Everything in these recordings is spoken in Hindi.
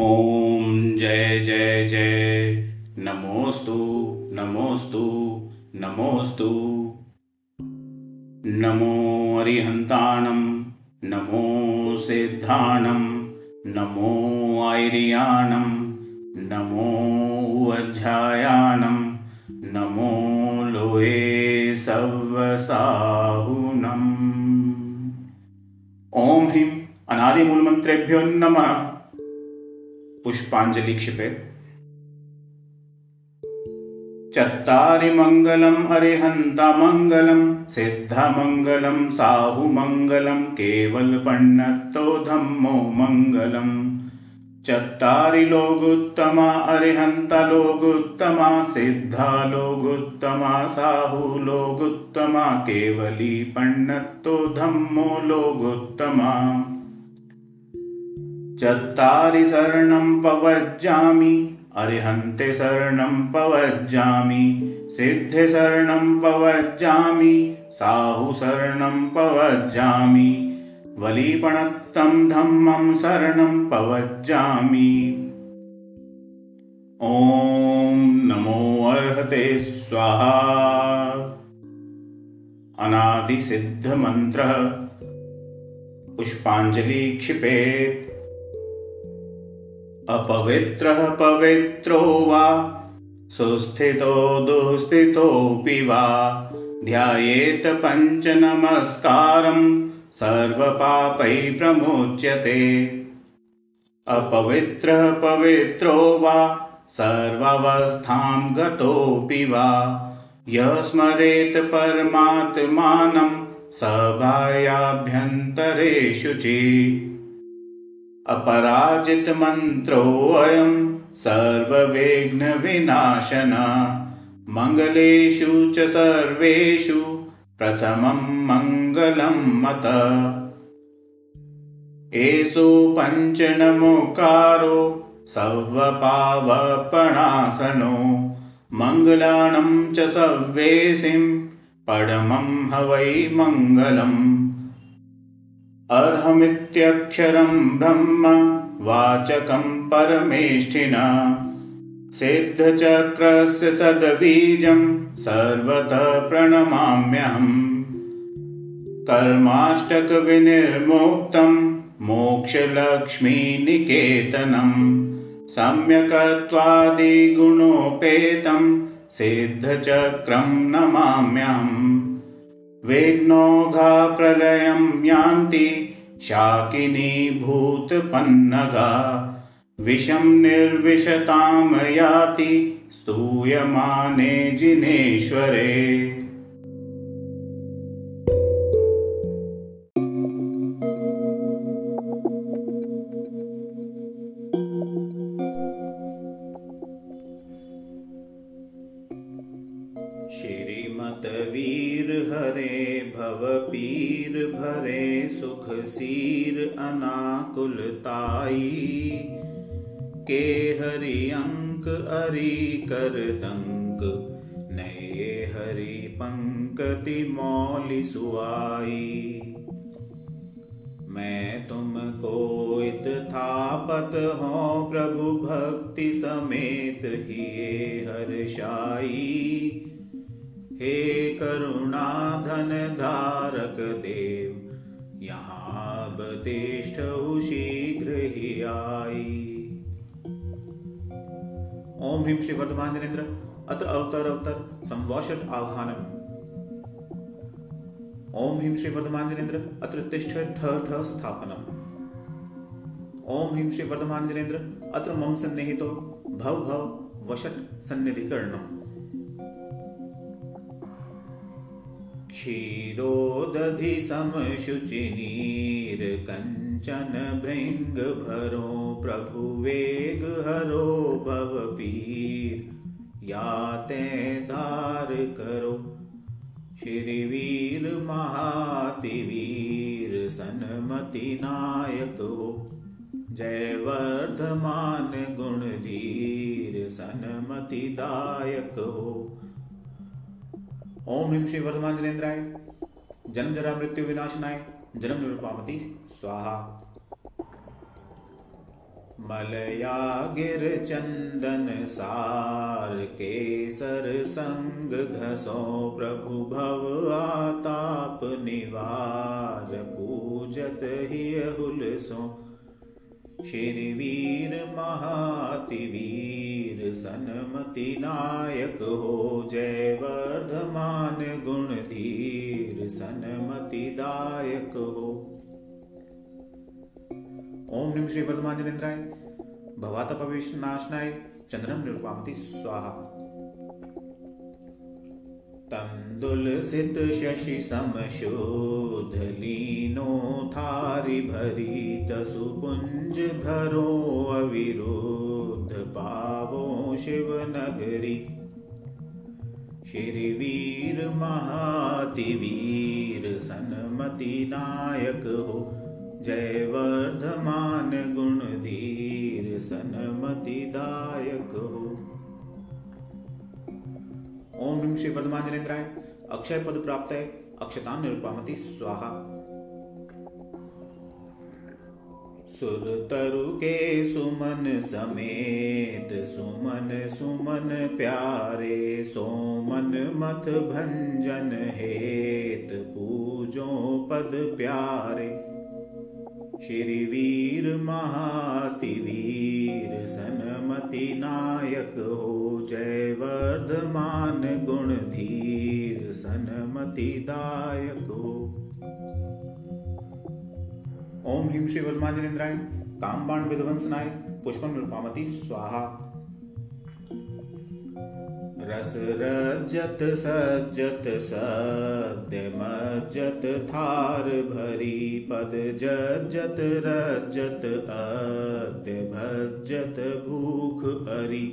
ॐ जय जय जय। नमोऽस्तु नमोऽस्तु नमोऽस्तु नमो अरिहन्ताणं, नमो सिद्धाणं, नमो ऐर्याणं नमो वज्झायाणं नमो लोये सव्वसाहुनम् ॐ ह्रीं अनादिमूलमन्त्रेभ्यो नमः। पुष्पाञ्जलि क्षिपेत् चत्तारि मङ्गलम् अरिहन्तमङ्गलं सिद्धमङ्गलं साहुमङ्गलं केवलपण्णत्तो धम्मो मङ्गलम् चत्तारि लोगुत्तमा अरिहन्तलोगुत्तमा सिद्धा लोगुत्तमा साहु लोगुत्तमा केवली पण्णत्तो धम्मो लोगुत्तमा चत्तारि शरणं पवज्जामि अरिहन्ते शरणं पवज्जामि सिद्धे शरणं पवज्जामि साहु वलीपणत्तं धम्मं शरणं पवज्जामि। ॐ नमो अर्हते स्वाहा। अनादिसिद्धमन्त्रः। पुष्पाञ्जलि क्षिपेत् अपवित्रः पवित्रो वा सुस्थितो दुःस्थितोऽपि वा। ध्यायेत पञ्चनमस्कारं सर्वपापैः प्रमुच्यते। अपवित्रः पवित्रो वा सर्वावस्थां गतोऽपि वा। यः स्मरेत् परमात्मानं सभायाभ्यन्तरेषु चित् अपराजितमन्त्रोऽयं सर्वविघ्नविनाशन मङ्गलेषु च सर्वेषु प्रथमं मङ्गलं मत। एषु पञ्चनमुकारो सव्वपावपणासनो मङ्गलानं च सव्वेसिं परमं ह वै मङ्गलम् अर्हमित्यक्षरं ब्रह्म वाचकं परमेष्ठिन। सिद्धचक्रस्य सद्बीजं सर्वतः प्रणमाम्यहम्। कर्माष्टकविनिर्मुक्तं मोक्षलक्ष्मीनिकेतनं। सम्यक्त्वादिगुणोपेतं सिद्धचक्रं नमाम्यहम् विघ्नौघा प्रलयं यान्ति शाकिनी भूतपन्नगा। विषं निर्विशतां याति स्तूयमाने जिनेश्वरे अरि कर दंक नए हरि पंकति मौलि सुआई। मैं तुमको इत थापत हो, प्रभु भक्ति समेत ही हर्षाई। हे करुणाधन धारक देव, यहाँ बतिष्ठ शीघ्र ही आई। ओम ह्रीं श्री वर्धमान जनेन्द्र अत्र अवतर अवतर संवौषट आह्वानम। ओम ह्रीं श्री वर्धमान जनेन्द्र अत्र तिष्ठ ठ ठ स्थापनम। ओम ह्रीं श्री वर्धमान जनेन्द्र अत्र मम सन्निहितो, भव भव वशट सन्निधिकरणम। क्षीरोदधि समशुचिनीर कञ्चन भृङ्ग भरो प्रभु वेग हरो भव पीर याते धार करो श्री वीर महातिवीर सनमति नायक हो जय वर्धमान गुण धीर सनमति दायक हो ओम ह्रीं श्री वर्धमान जनेन्द्राय। जन्म जरा मृत्यु विनाशनाय जन्म निरूपामति स्वाहा। मलया गिर चंदन सार केसर संग घसो प्रभु भव आताप निवार पूजत ही हुलसो शिरवीर महातिवीर सनमति नायक हो जय वर्धमान गुण धीर सनमति दायक हो। ओम निम श्री वर्धमान जनेन्द्राय भवातप नाशनाय। चंद्रम निरुपामति स्वाहा। तं दुलसित शशि समशोध लीनो थारि भरितसुपुञ्जघरो अविरुद्ध पावो शिवनगरि। श्रीवीरमहाति वीर सनमति हो। जय वर्धमान गुणधीरसनमतिदायको ओम श्री वर्धमांजनेन्द्राय अक्षय पद प्राप्त है। अक्षतान निरुपामति, स्वाहा। सुर तरु के सुमन समेत, सुमन सुमन प्यारे, सोमन मथ भंजन हेत, पूजो पद प्यारे। श्री वीर महातिवीर सनमति नायक हो, जय वर्धमान गुण धीर सनमति दायक हो। ओम हिम श्री वर्धमान वर्धमांजनेन्द्राय कामबाण विध्वंसनाय पुष्पम नृपामति स्वाहा। रस रजत सज्जत सद्य मज्जत थार भरी पद जज्जत रजत अद्य भज्जत भूख अरी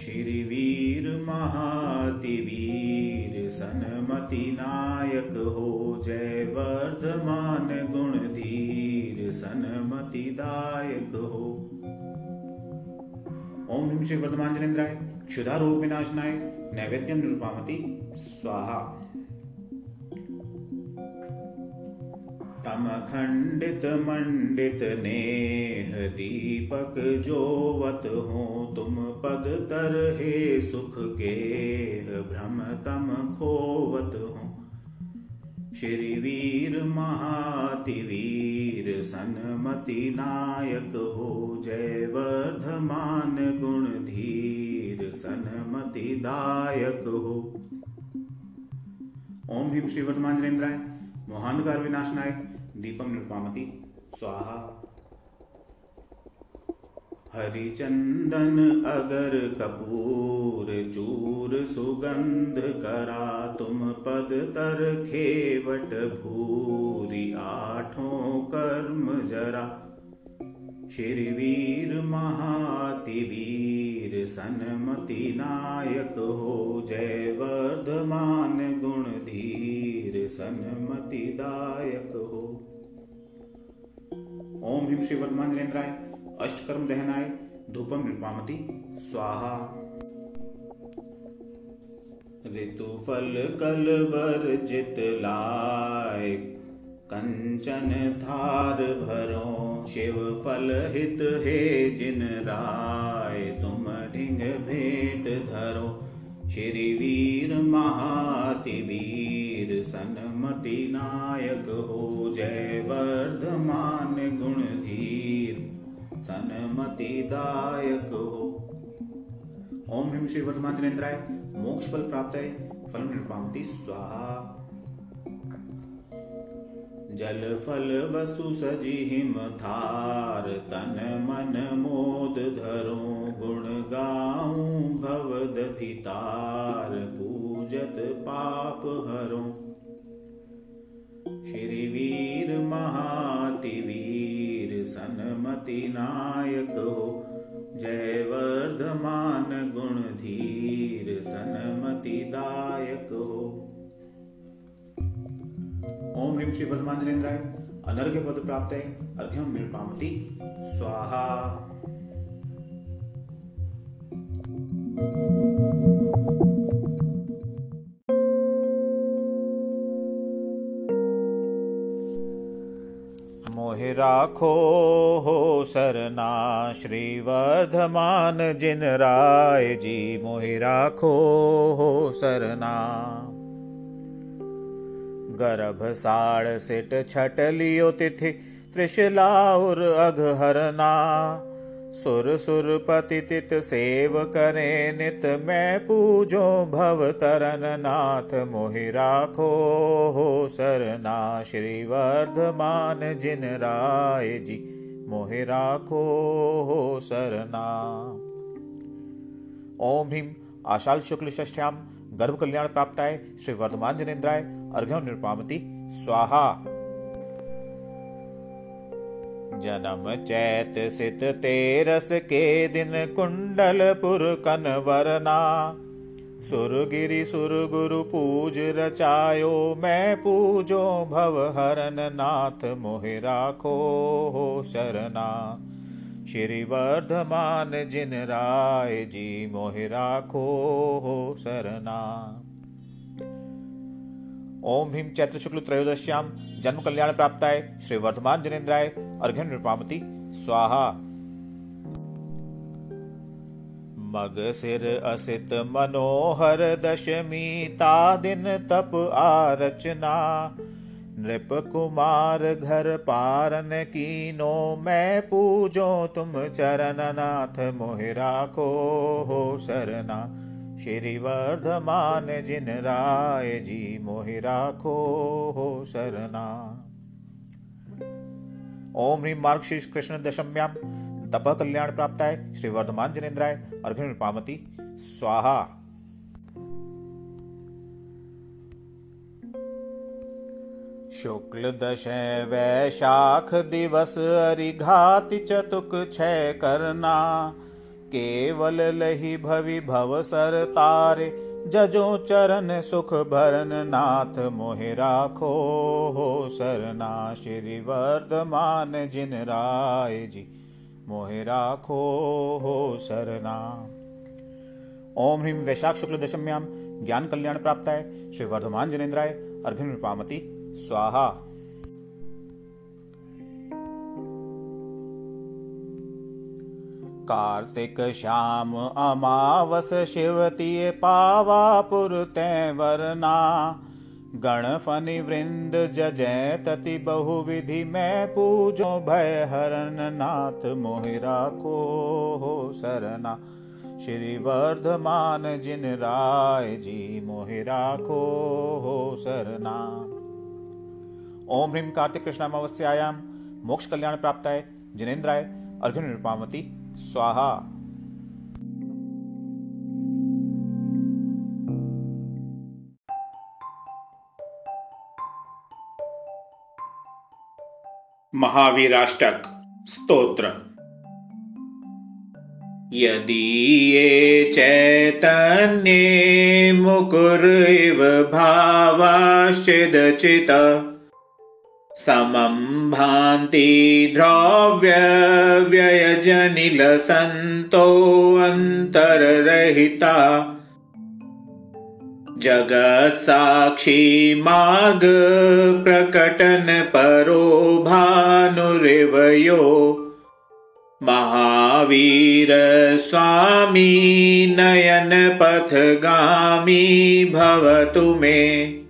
श्रीवीर महातिवीर सनमति नायक हो जय वर्धमान गुण धीर सनमति दायक हो। ओम ह्रीं श्री वर्धमान जनेन्द्राय क्षुधा रोग विनाशनाय। नैवेद्यम निरूपामति स्वाहा। तम खंडित मंडित नेह, दीपक, जोवत हो तुम पद तर हे सुख के भ्रम तम खोवत हो। श्रीवीर महातिवीर सनमति नायक हो जय वर्धमान गुण धीर सनमति दायक हो। ओम भीम श्री वर्धमांजनेन्द्राय मोहांधकार विनाशनाय दीपम निरुपामति स्वाहा। हरिचंदन अगर कपूर चूर सुगंध करा, तुम पद तर खेवट भूरी, आठों कर्म जरा। श्रीवीर, महातिवीर, सनमति नायक हो जय वर्धमान गुण धीर सनमति दायक हो। ओम ह्रीं श्री वर्धमान अष्टकर्म दहनाय, धूपम निर्पामति स्वाहा। ऋतु फल कल वर्जित लाय, कंचन थार भरो, शिव फल हित हे जिन राय। तुम ढिंग भेंट धरो, श्री वीर महातिवीर, सनमति नायक हो जय वर्धमान गुण धीर सनमतिदायक हो ओम ह्रीं श्री वर्धमांजनेन्द्राय मोक्ष फल प्राप्त है, फल निर्पामति स्वाहा। जल फल वसु सजी हिम थार, तन मन मोद धरो, गुण गाऊं भव दधितार पूजत पाप हरो। श्री वीर महातिवीर सनमति नायक हो जय वर्धमान गुण धीर सनमति दायक हो ओम ह्रीम श्री वर्धमांजनेन्द्राय अनर्घ्य पद प्राप्त है। अर्घ्यम निर्पामति स्वाहा। राखो हो सरना जिन राय जी मोहि राखो सरना। गर्भ साड़ सिट छट लियो तिथि त्रिशलाउर अघहरना सुर सुर पतित सेव करे नित मैं पूजो भव तरन नाथ मोहि राखो हो सरना श्री वर्धमान जिन राय जी। मोहि राखो हो सरना। ओम ह्रीम आशाल शुक्ल षष्ठ्याम गर्भ कल्याण प्राप्ताय श्री वर्धमान जनेन्द्राय अर्घ्य निर्पामति स्वाहा। जन्म चैत सित तेरस के दिन कुंडलपुर कनवरना। सुर गुरु पूज रचायो, मैं पूजो भव हरन नाथ मोहि राखो हो शरणा। श्री वर्धमान जिन राय जी मोहि राखो हो शरणा। ओम भीम चैत्र शुक्ल त्रयोदश्याम, जन्म कल्याण प्राप्ताय श्री वर्धमान जनेन्द्राय अर्घ्य नृपामति स्वाहा। मग सिर असित मनोहर दशमी ता दिन तप आरचना। नृप कुमार घर पारन कीनो, मैं पूजो तुम चरण नाथ मोहि राखो हो शरणा श्री वर्धमान जिन राय जी मोहि राखो हो शरणा ओम ह्रीम मार्गशीर्ष कृष्ण दशम्याम तप कल्याण प्राप्ताय श्री वर्धमान जनेन्द्राय। अर्घ्य पामती। स्वाहा। शुक्ल दश वैशाख दिवस अरिघाति चतुक छय करना। केवल लही भवि भव सर तारे जजो चरण सुख भरन नाथ मोहि राखो हो सरना श्री वर्धमान जिन राय जी। मोहि राखो हो सरना। ओम ह्रीम वैशाख शुक्ल दशम्याम। ज्ञान कल्याण प्राप्त है। श्री वर्धमान जिनेन्द्राय। अर्घ्य पामती स्वाहा। कार्तिक श्याम अमावस शिवती पावापुर तै वरना। गणफनि वृंद जजय तति बहुविधि मैं पूजो भय हरण नाथ मोहिरा राखो हो सरना। श्री वर्धमान जिन राय जी मोहि राखो हो सरना। ओम ह्रीम कार्तिक कृष्णामावस्यायाम मोक्ष कल्याण प्राप्त है जिनेन्द्राय अर्घ्य निरुपामती स्वाहा। महावीराष्टक स्तोत्र। यदि ये चैतन्ये मुकुरिव भावाश्चिदचित समं भान्ति द्रव्ययजनिलसन्तोऽन्तरहिता जगत्साक्षी मार्गप्रकटनपरो भानुरिवयो। महावीरस्वामी नयनपथगामी भवतु मे।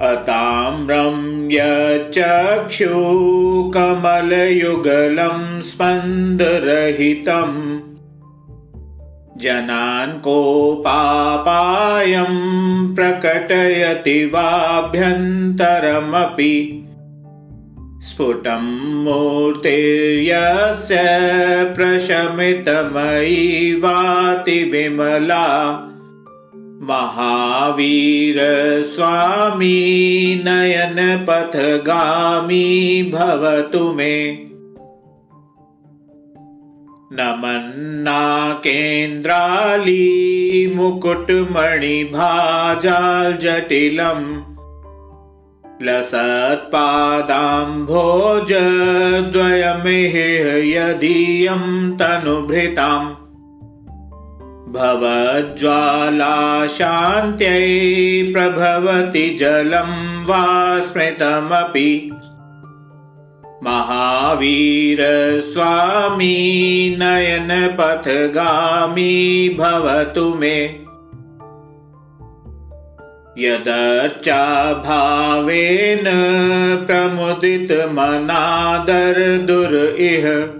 अताम्रं यचक्षुकमलयुगलं स्पन्दरहितम् जनान् कोपापायं प्रकटयति वाभ्यन्तरमपि। स्फुटं मूर्तिर्यस्य प्रशमितमयी वाति विमला महावीर स्वामी नयन पथगामी भवतु मे। नमन्नाकेन्द्राली मुकुटमणिभाजाल्जटिलम् लसत्पादाम्भोजद्वयमिह यदीयं तनुभृताम् भवज्ज्वालाशान्त्यै प्रभवति जलं वा स्मृतमपि। महावीरस्वामी नयनपथगामी भवतु मे। यदचा भावेन इह।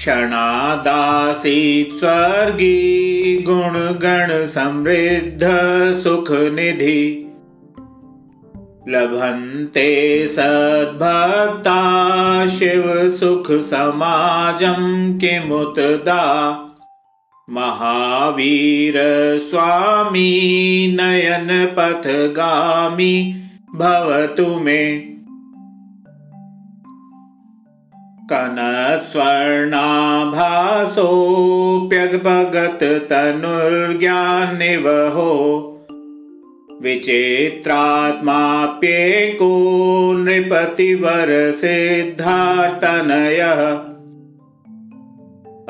क्षणादासीत् स्वर्गी गुणगण समृद्ध सुखनिधि। लभन्ते सद्भक्ता शिवसुखसमाजं किमुतदा। महावीर स्वामी नयनपथगामी भवतु मे कनस्वर्णाभासोऽप्यगपगततनुर्ज्ञानिवहो विचित्रात्माप्येको नृपतिवरसिद्धार्तनयः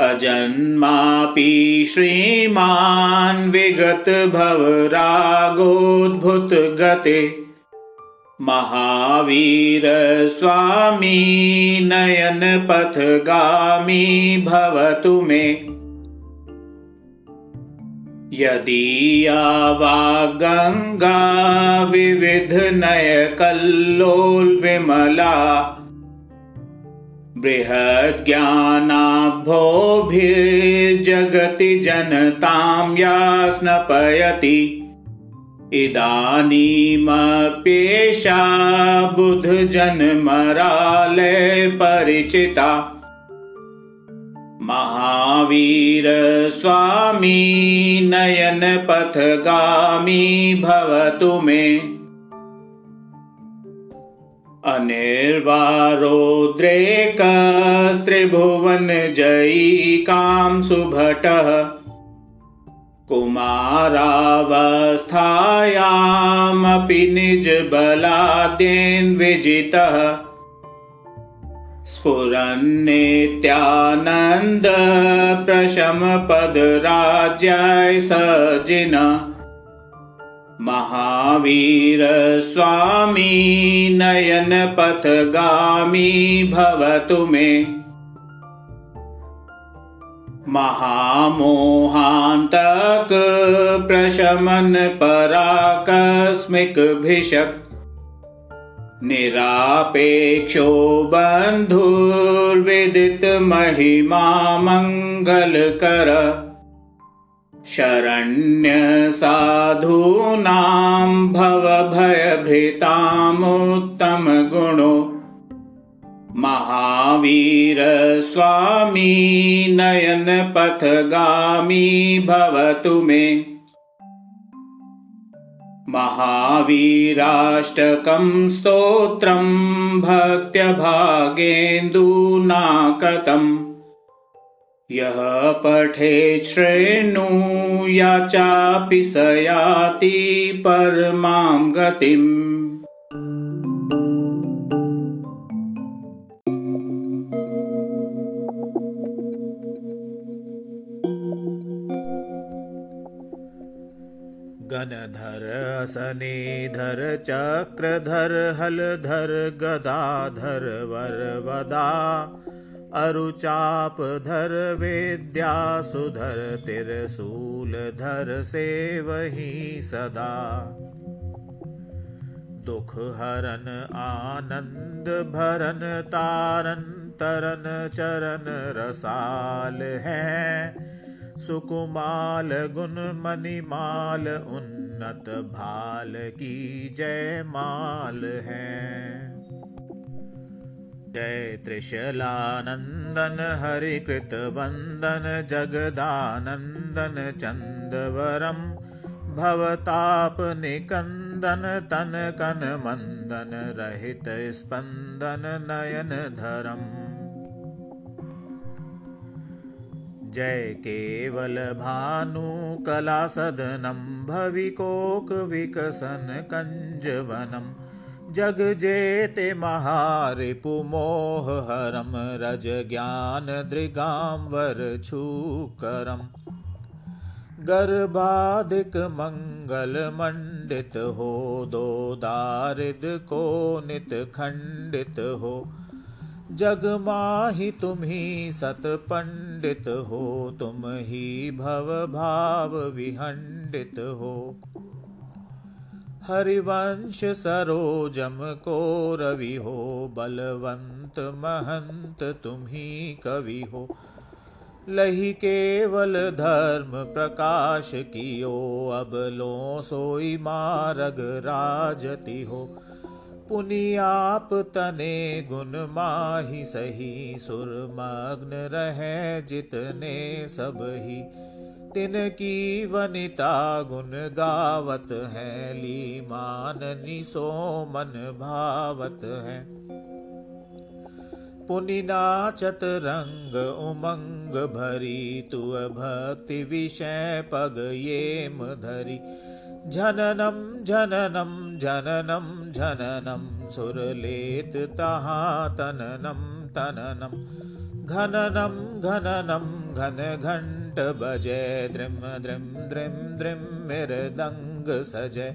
अजन्मापि श्रीमान् विगतभवरागोद्भुतगते महावीर स्वामी नयनपथगामी भवतु मे। यदीया वा गङ्गा विविधनयकल्लोल्विमला बृहज्ञानाभोभिर्जगति जनतां या स्नपयति इदानीमप्येषा बुधजनमराले परिचिता। महावीरस्वामी नयनपथगामी भवतु मे। अनिर्वारोद्रेकस्त्रिभुवनजयिकां सुभटः। कुमारावस्थायामपि निजबलादेजितः स्फुरन्नित्यानन्दप्रशमपदराज्याय सजिन महावीरस्वामी नयनपथगामी भवतु मे। महामोहान्तक प्रशमन पराकस्मिकभिषक् निरापेक्षो बन्धुर्विदितमहिमा मङ्गलकर। शरण्यसाधूनां भवभयभृतामुत्तमगुणो महावीर स्वामी नयनपथगामी भवतु मे। महावीराष्टकं स्तोत्रं भक्त्यभागेन्दूनाकतम्। यः पठे श्रेणुया चापि स याति परमां गतिम् असनेधर चक्रधर हलधर गदाधर वरवदा अरुचापधर विद्यासुधर तिरशूलधर सेवहि सदा। दुख हरन आनंद भरन तारन तरन चरण रसाल है। सुकुमाल गुण मणिमाल रतभाल की जय माल है। जय तृशलानन्दन हरिकृतवन्दन जगदानन्दन चन्दवरं भवताप निकन्दन तन कन मन्दनरहितस्पन्दन नयन धरम्। जय केवलभानुकलासदनं भविकोकविकसन कञ्जवनं। जगजेते महारिपुमोहरं रजज्ञानदृगाम्बरछूकरम् गर्भादिकमङ्गलमण्डित हो दोदारिद को खण्डित हो। जग माही तुम ही सत पंडित हो तुम ही भव भाव विहंडित हो। हरिवंश सरोजम को रवि हो बलवंत महंत तुम ही कवि हो। लही केवल धर्म प्रकाश कियो अब लो सोई मारग राजती हो पुनियाप तने गुण माही सही सुरमग्न रहे जितने सब ही। तिन की वनिता गुण गावत है ली माननी सो मन भावत है। पुनि उमंग भरी तु भक्ति विषय पग ये धरी जननं जननं जननं झननं सुरलिततः तननं तननं। घननं घननं घनघण्टभजे दृं दृं दृं दृं मृदङ्गसज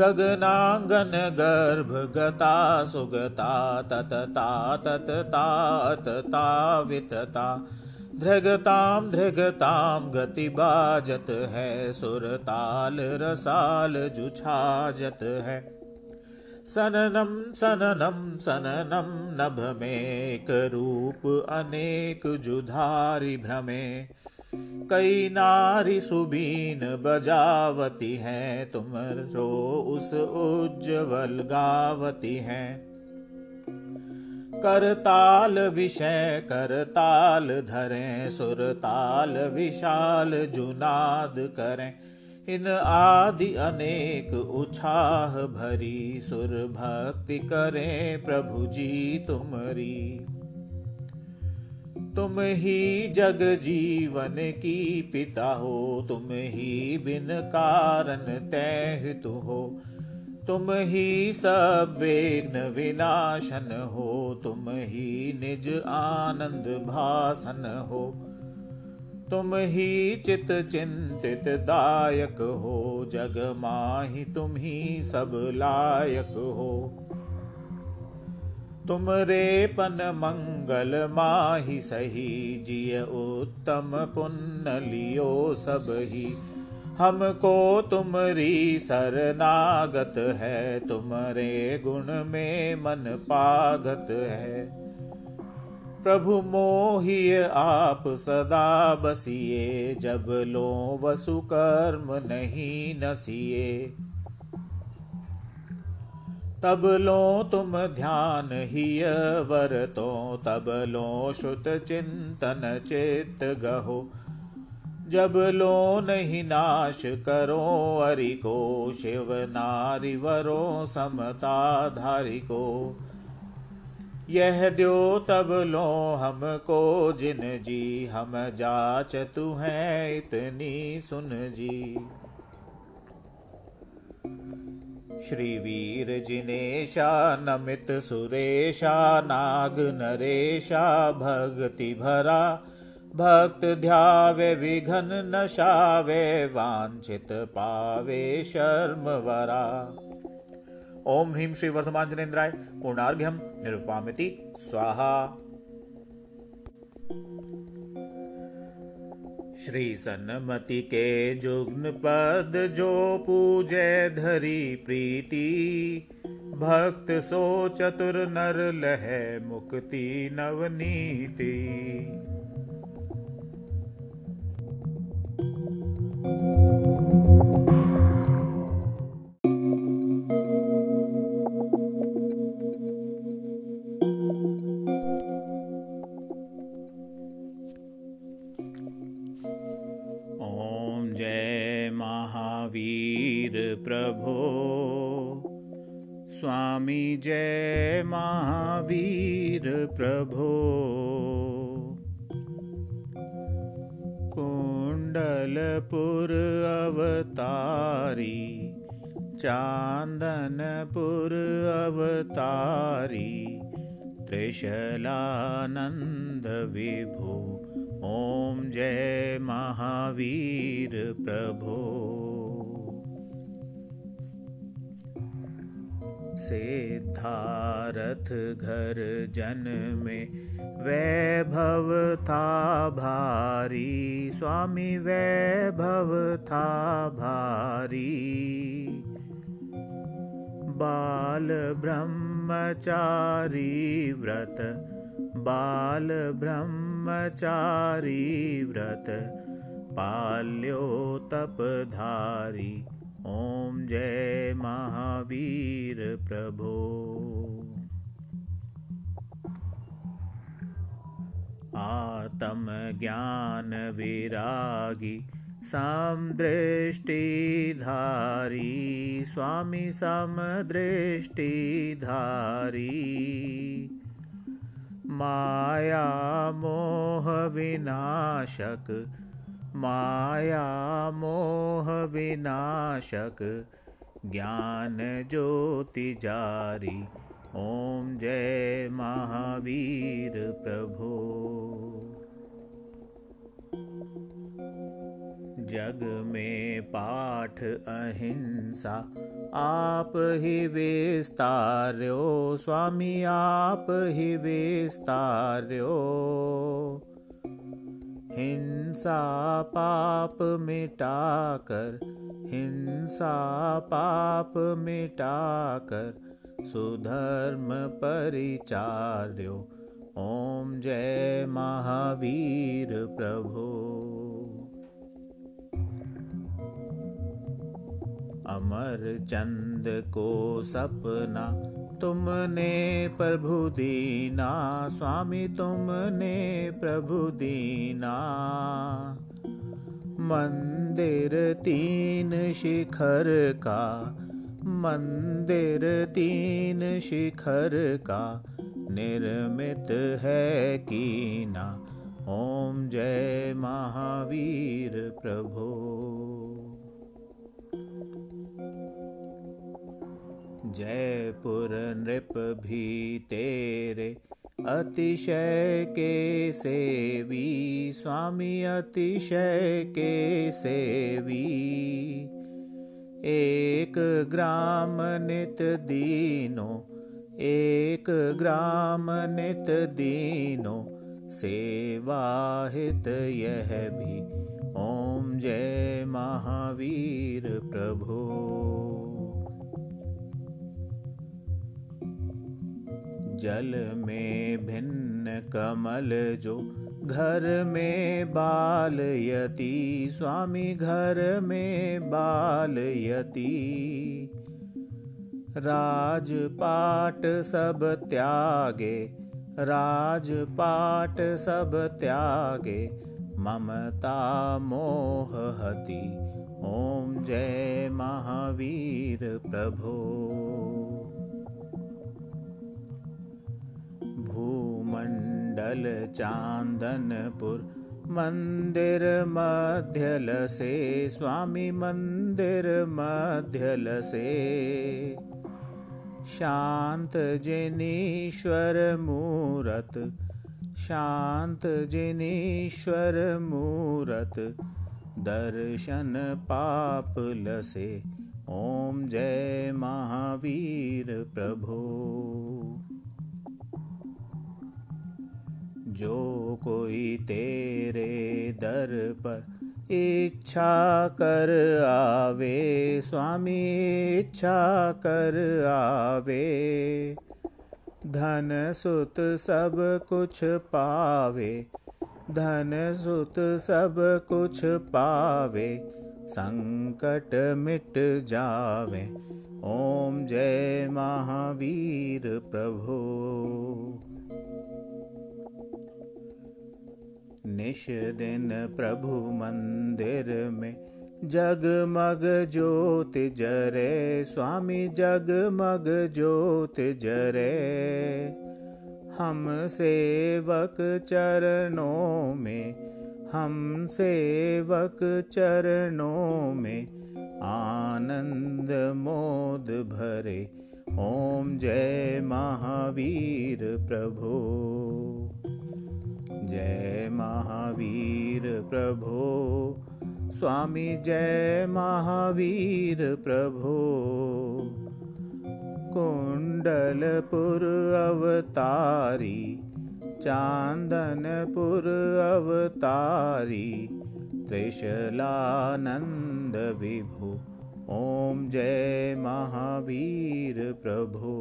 गगनाङ्गनगर्भगता सुगता ततता तत तात ता वितता। धृगताम धृगताम गति बाजत है सुरताल रसाल जुछाजत है। सननम सननम सननम नभ में रूप अनेक जुधारी भ्रमे। कई नारी सुबीन बजावती हैं तुम रो उस उज्जवल गावती हैं। करताल विषय करताल धरें सुरताल विशाल जुनाद करें। इन आदि अनेक उछाह भरी सुर भक्ति करें प्रभु जी तुमरी तुम ही जग जीवन की पिता हो, तुम ही बिन कारण तय तु हो। तुम ही सब वेग्न विनाशन हो तुम ही निज आनंद भासन हो। तुम ही चित चिंतित दायक हो जग माही तुम ही सब लायक हो। तुम रे पन मंगल माही सही जिय उत्तम पुण्य लियो सब ही हमको तुमरी सरनागत है, तुमरे गुण में मन पागत है। प्रभु मोहिय आप सदा बसिए, जब लो वसु कर्म नहीं नसिए। तब लो तुम ध्यान ही वर तो तब लो श्रुत चिंतन चित गहो। जब लो नहीं नाश करो, अरि को शिव नारी वरो समता धारी को। यह द्यो तब लो हमको, जिन जी हम जाच तू है, इतनी सुन जी। श्रीवीर जिनेशा, नमित सुरेशा, नाग नरेशा भक्ति भरा भक्त ध्यावे, विघन नशावे वांछित पावे, शर्म वरा। ओम ह्रीं श्री वर्धमान जनेन्द्राय पूर्णार्घ्यम निरुपामिति, स्वाहा। श्री सन्मति के जुग्न पद जो पूजे धरी प्रीति, भक्त सो चतुर नर लह मुक्ति नवनीति। अवतारी चान्दनपुर अवतारी त्रिशलानन्द विभो। ॐ जय महावीर प्रभो सिद्धारथ घर जन में। वैभव था भारी स्वामी वैभव था भारी। बाल ब्रह्मचारी व्रत बाल ब्रह्मचारी व्रत पाल्यो तपधारी ॐ जय महावीरप्रभो आ तमज्ञानविरागी सम दृष्टि धारी स्वामी समदृष्टि धारी मायामोहविनाशक माया मोह विनाशक ज्ञान ज्योति जारी ओम जय महावीर प्रभो। जग में पाठ अहिंसा, आप ही विस्तार्यो। स्वामी, आप ही विस्तार्यो। हिंसा पाप मिटाकर, हिंसा पाप मिटाकर सुधर्म परिचार्यो। ओम जय महावीर प्रभो। अमर चंद को सपना तुमने प्रभु दीना, स्वामी तुमने प्रभु दीना। मंदिर तीन शिखर का, मंदिर तीन शिखर का, निर्मित है कीना। ओम जय महावीर प्रभु। जयपुर नृप भी तेरे। अतिशय के सेवी, स्वामी अतिशय के सेवी। एक ग्राम नित दीनो, एक ग्राम नित दीनो। सेवाहित यह भी। ओम जय महावीर प्रभु। जल में भिन्न कमल जो घर में बाल यति स्वामी घर में बाल यति राजपाट सब त्यागे, राजपाट सब त्यागे, ममता मोह हति ओम जय महावीर प्रभो। भूमण्डल चान्दनपुर मन्दिर मध्यलसे स्वामी मन्दिर मध्यलसे। शान्त जिनीश्वर मूरत शान्त जिनीश्वर मूरत दर्शन पाप लसे। ॐ जय महावीर प्रभो जो कोई तेरे दर पर इच्छा कर आवे, स्वामी इच्छा कर आवे। धन सुत सब कुछ पावे, धन सुत सब कुछ पावे, संकट मिट जावे। ओम जय महावीर प्रभु। निश दिन प्रभु मंदिर में। जगमग ज्योत जरे, स्वामी जगमग ज्योत जरे। हम सेवक चरणों में, हम सेवक चरणों में आनंद मोद भरे। ओम जय महावीर प्रभु। जय महावीर प्रभो। स्वामी जय महावीर प्रभो। कुण्डलपुर अवतारी चान्दनपुर अवतारी त्रिशलानन्द विभु। ॐ जय महावीर प्रभो